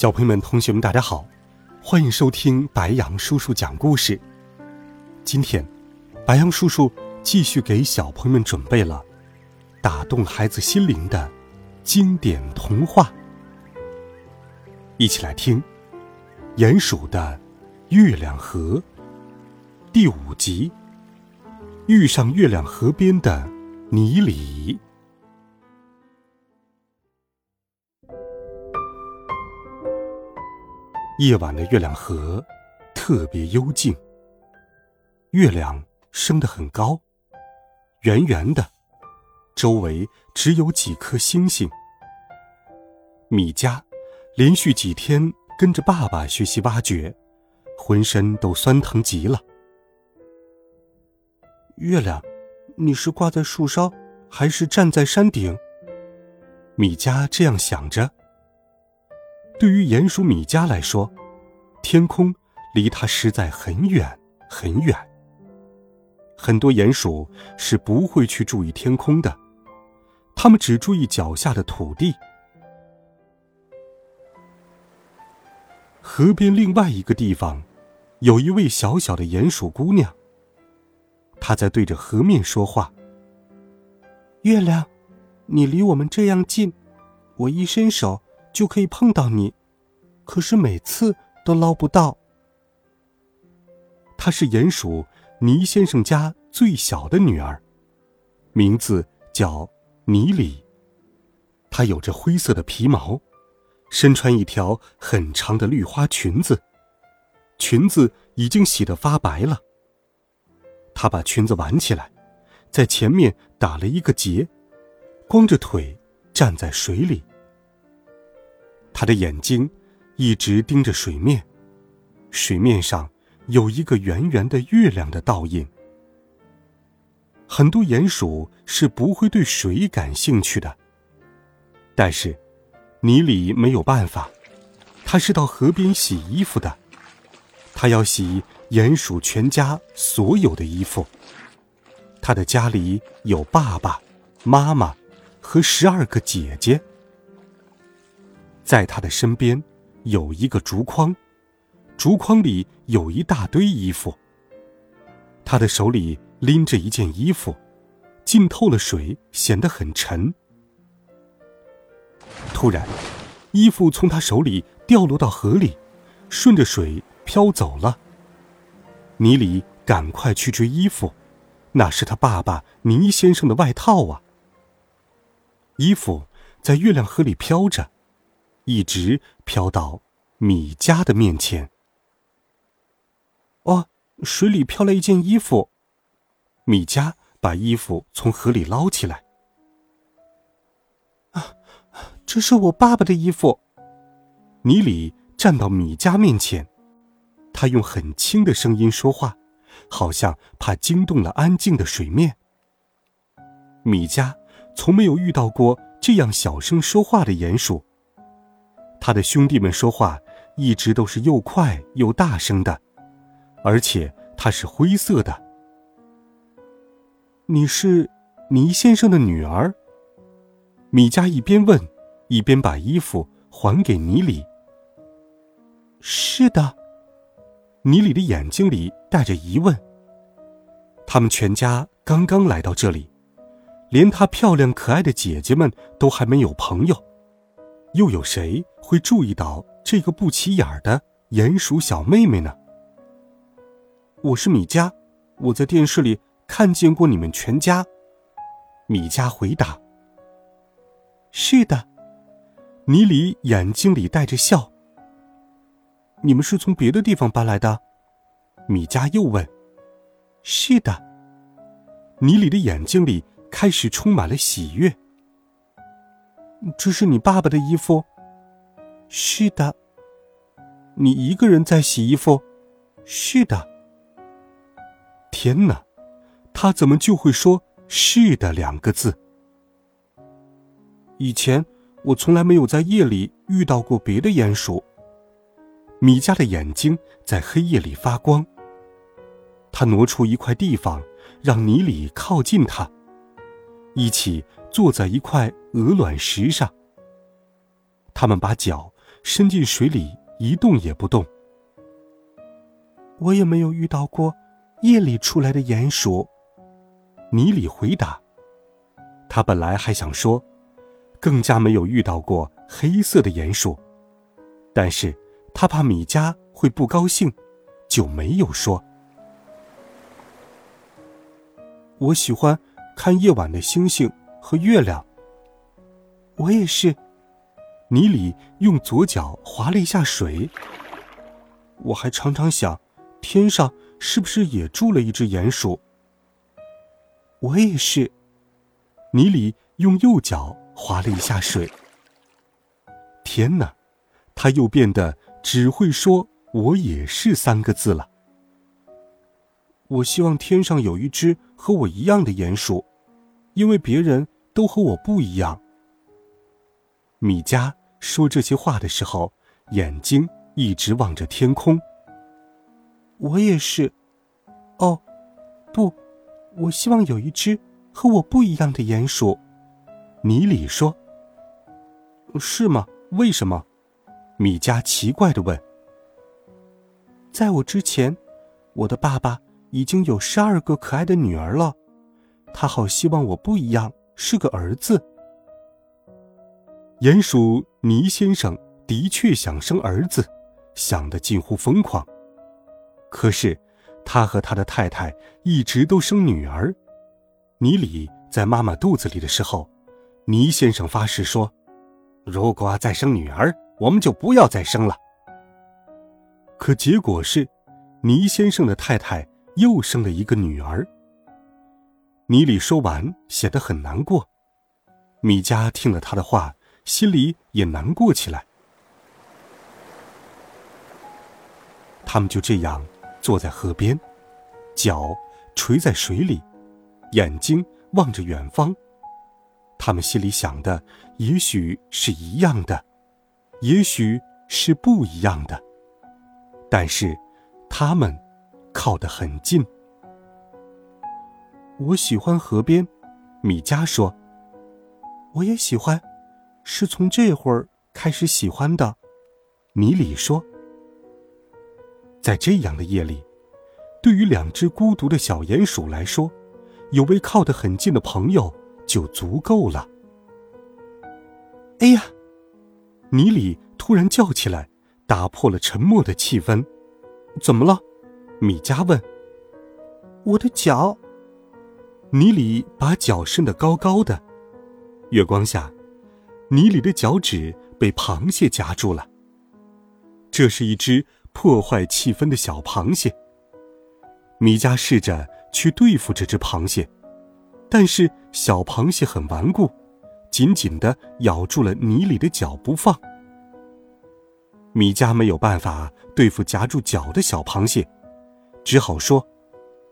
小朋友们、同学们，大家好，欢迎收听白杨叔叔讲故事。今天，白杨叔叔继续给小朋友们准备了打动孩子心灵的经典童话，一起来听《鼹鼠的月亮河》第五集：遇上月亮河边的尼里。夜晚的月亮河特别幽静。月亮升得很高，圆圆的，周围只有几颗星星。米迦连续几天跟着爸爸学习挖掘，浑身都酸疼极了。月亮，你是挂在树梢，还是站在山顶？米迦这样想着。对于鼹鼠米迦来说，天空离他实在很远很远。很多鼹鼠是不会去注意天空的，它们只注意脚下的土地。河边另外一个地方，有一位小小的鼹鼠姑娘。她在对着河面说话：“月亮，你离我们这样近。”我一伸手就可以碰到你，可是每次都捞不到。她是鼹鼠尼先生家最小的女儿，名字叫尼里。她有着灰色的皮毛，身穿一条很长的绿花裙子，裙子已经洗得发白了。她把裙子挽起来，在前面打了一个结，光着腿站在水里。他的眼睛一直盯着水面，水面上有一个圆圆的月亮的倒影。很多鼹鼠是不会对水感兴趣的，但是尼里没有办法，他是到河边洗衣服的，他要洗鼹鼠全家所有的衣服。他的家里有爸爸妈妈和十二个姐姐。在他的身边，有一个竹筐，竹筐里有一大堆衣服。他的手里拎着一件衣服，浸透了水，显得很沉。突然，衣服从他手里掉落到河里，顺着水飘走了。尼里赶快去追衣服，那是他爸爸尼先生的外套啊。衣服在月亮河里飘着。一直飘到米迦的面前。哦，水里飘来一件衣服。米迦把衣服从河里捞起来。啊，这是我爸爸的衣服。尼里站到米迦面前，他用很轻的声音说话，好像怕惊动了安静的水面。米迦从没有遇到过这样小声说话的鼹鼠。他的兄弟们说话一直都是又快又大声的，而且他是灰色的。你是倪先生的女儿？米迦一边问，一边把衣服还给尼里。是的，尼里的眼睛里带着疑问。他们全家刚刚来到这里，连她漂亮可爱的姐姐们都还没有朋友。又有谁会注意到这个不起眼的鼹鼠小妹妹呢？我是米迦，我在电视里看见过你们全家。米迦回答：“是的。”尼里眼睛里带着笑。你们是从别的地方搬来的？米迦又问：“是的。”尼里的眼睛里开始充满了喜悦。这是你爸爸的衣服。是的。你一个人在洗衣服。是的。天哪，他怎么就会说是的两个字？以前我从来没有在夜里遇到过别的鼹鼠。米迦的眼睛在黑夜里发光。他挪出一块地方，让尼里靠近他，一起坐在一块鹅卵石上。他们把脚伸进水里，一动也不动。我也没有遇到过夜里出来的鼹鼠。尼里回答。他本来还想说，更加没有遇到过黑色的鼹鼠，但是。他怕米迦会不高兴，就没有说。我喜欢看夜晚的星星和月亮。我也是。尼里用左脚划了一下水。我还常常想，天上是不是也住了一只鼹鼠？我也是。尼里用右脚划了一下水。天哪，他又变得。只会说“我也是”三个字了。我希望天上有一只和我一样的鼹鼠，因为别人都和我不一样。米迦说这些话的时候，眼睛一直望着天空。我也是。哦，不，我希望有一只和我不一样的鼹鼠。尼里说：“是吗？为什么？”米迦奇怪的问：“在我之前，我的爸爸已经有十二个可爱的女儿了，他好希望我不一样，是个儿子。”鼹鼠尼先生的确想生儿子，想得近乎疯狂。可是，他和他的太太一直都生女儿。尼里在妈妈肚子里的时候，尼先生发誓说：“如果再生女儿。”我们就不要再生了。可结果是，倪先生的太太又生了一个女儿。米里说完，显得很难过。米迦听了他的话，心里也难过起来。他们就这样坐在河边，脚垂在水里，眼睛望着远方。他们心里想的，也许是一样的。也许是不一样的，但是他们靠得很近。我喜欢河边，米迦说。我也喜欢，是从这会儿开始喜欢的。米里说。在这样的夜里，对于两只孤独的小鼹鼠来说，有位靠得很近的朋友就足够了。哎呀！米里突然叫起来，打破了沉默的气氛。怎么了？米迦问。我的脚。尼里把脚伸得高高的，月光下，尼里的脚趾被螃蟹夹住了。这是一只破坏气氛的小螃蟹。米迦试着去对付这只螃蟹，但是小螃蟹很顽固。紧紧的咬住了泥里的脚不放。米迦没有办法对付夹住脚的小螃蟹，只好说：“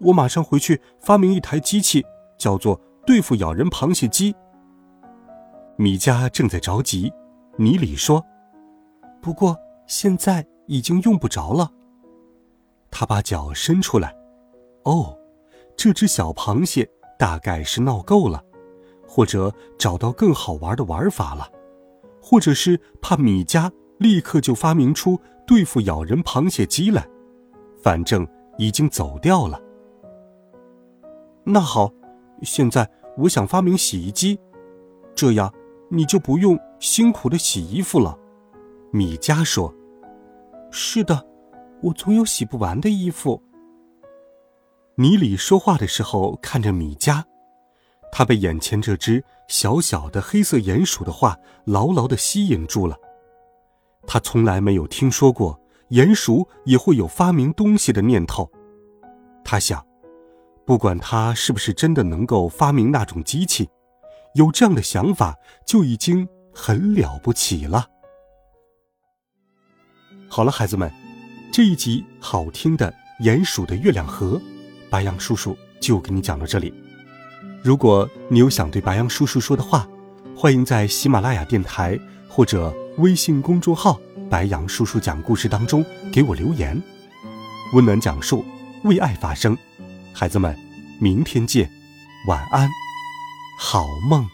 我马上回去发明一台机器，叫做对付咬人螃蟹机。”米迦正在着急，尼里说：“不过现在已经用不着了。”他把脚伸出来，哦，这只小螃蟹大概是闹够了。或者找到更好玩的玩法了，或者是怕米迦立刻就发明出对付咬人螃蟹机来，反正已经走掉了。那好，现在我想发明洗衣机，这样你就不用辛苦的洗衣服了。米迦说：“是的，我总有洗不完的衣服。”尼里说话的时候看着米迦。他被眼前这只小小的黑色鼹鼠的话牢牢的吸引住了。他从来没有听说过鼹鼠也会有发明东西的念头。他想，不管他是不是真的能够发明那种机器，有这样的想法就已经很了不起了。好了，孩子们，这一集好听的《鼹鼠的月亮河》，白羊叔叔就给你讲到这里。如果你有想对白羊叔叔说的话，欢迎在喜马拉雅电台或者微信公众号“白羊叔叔讲故事”当中给我留言。温暖讲述，为爱发声，孩子们，明天见，晚安，好梦。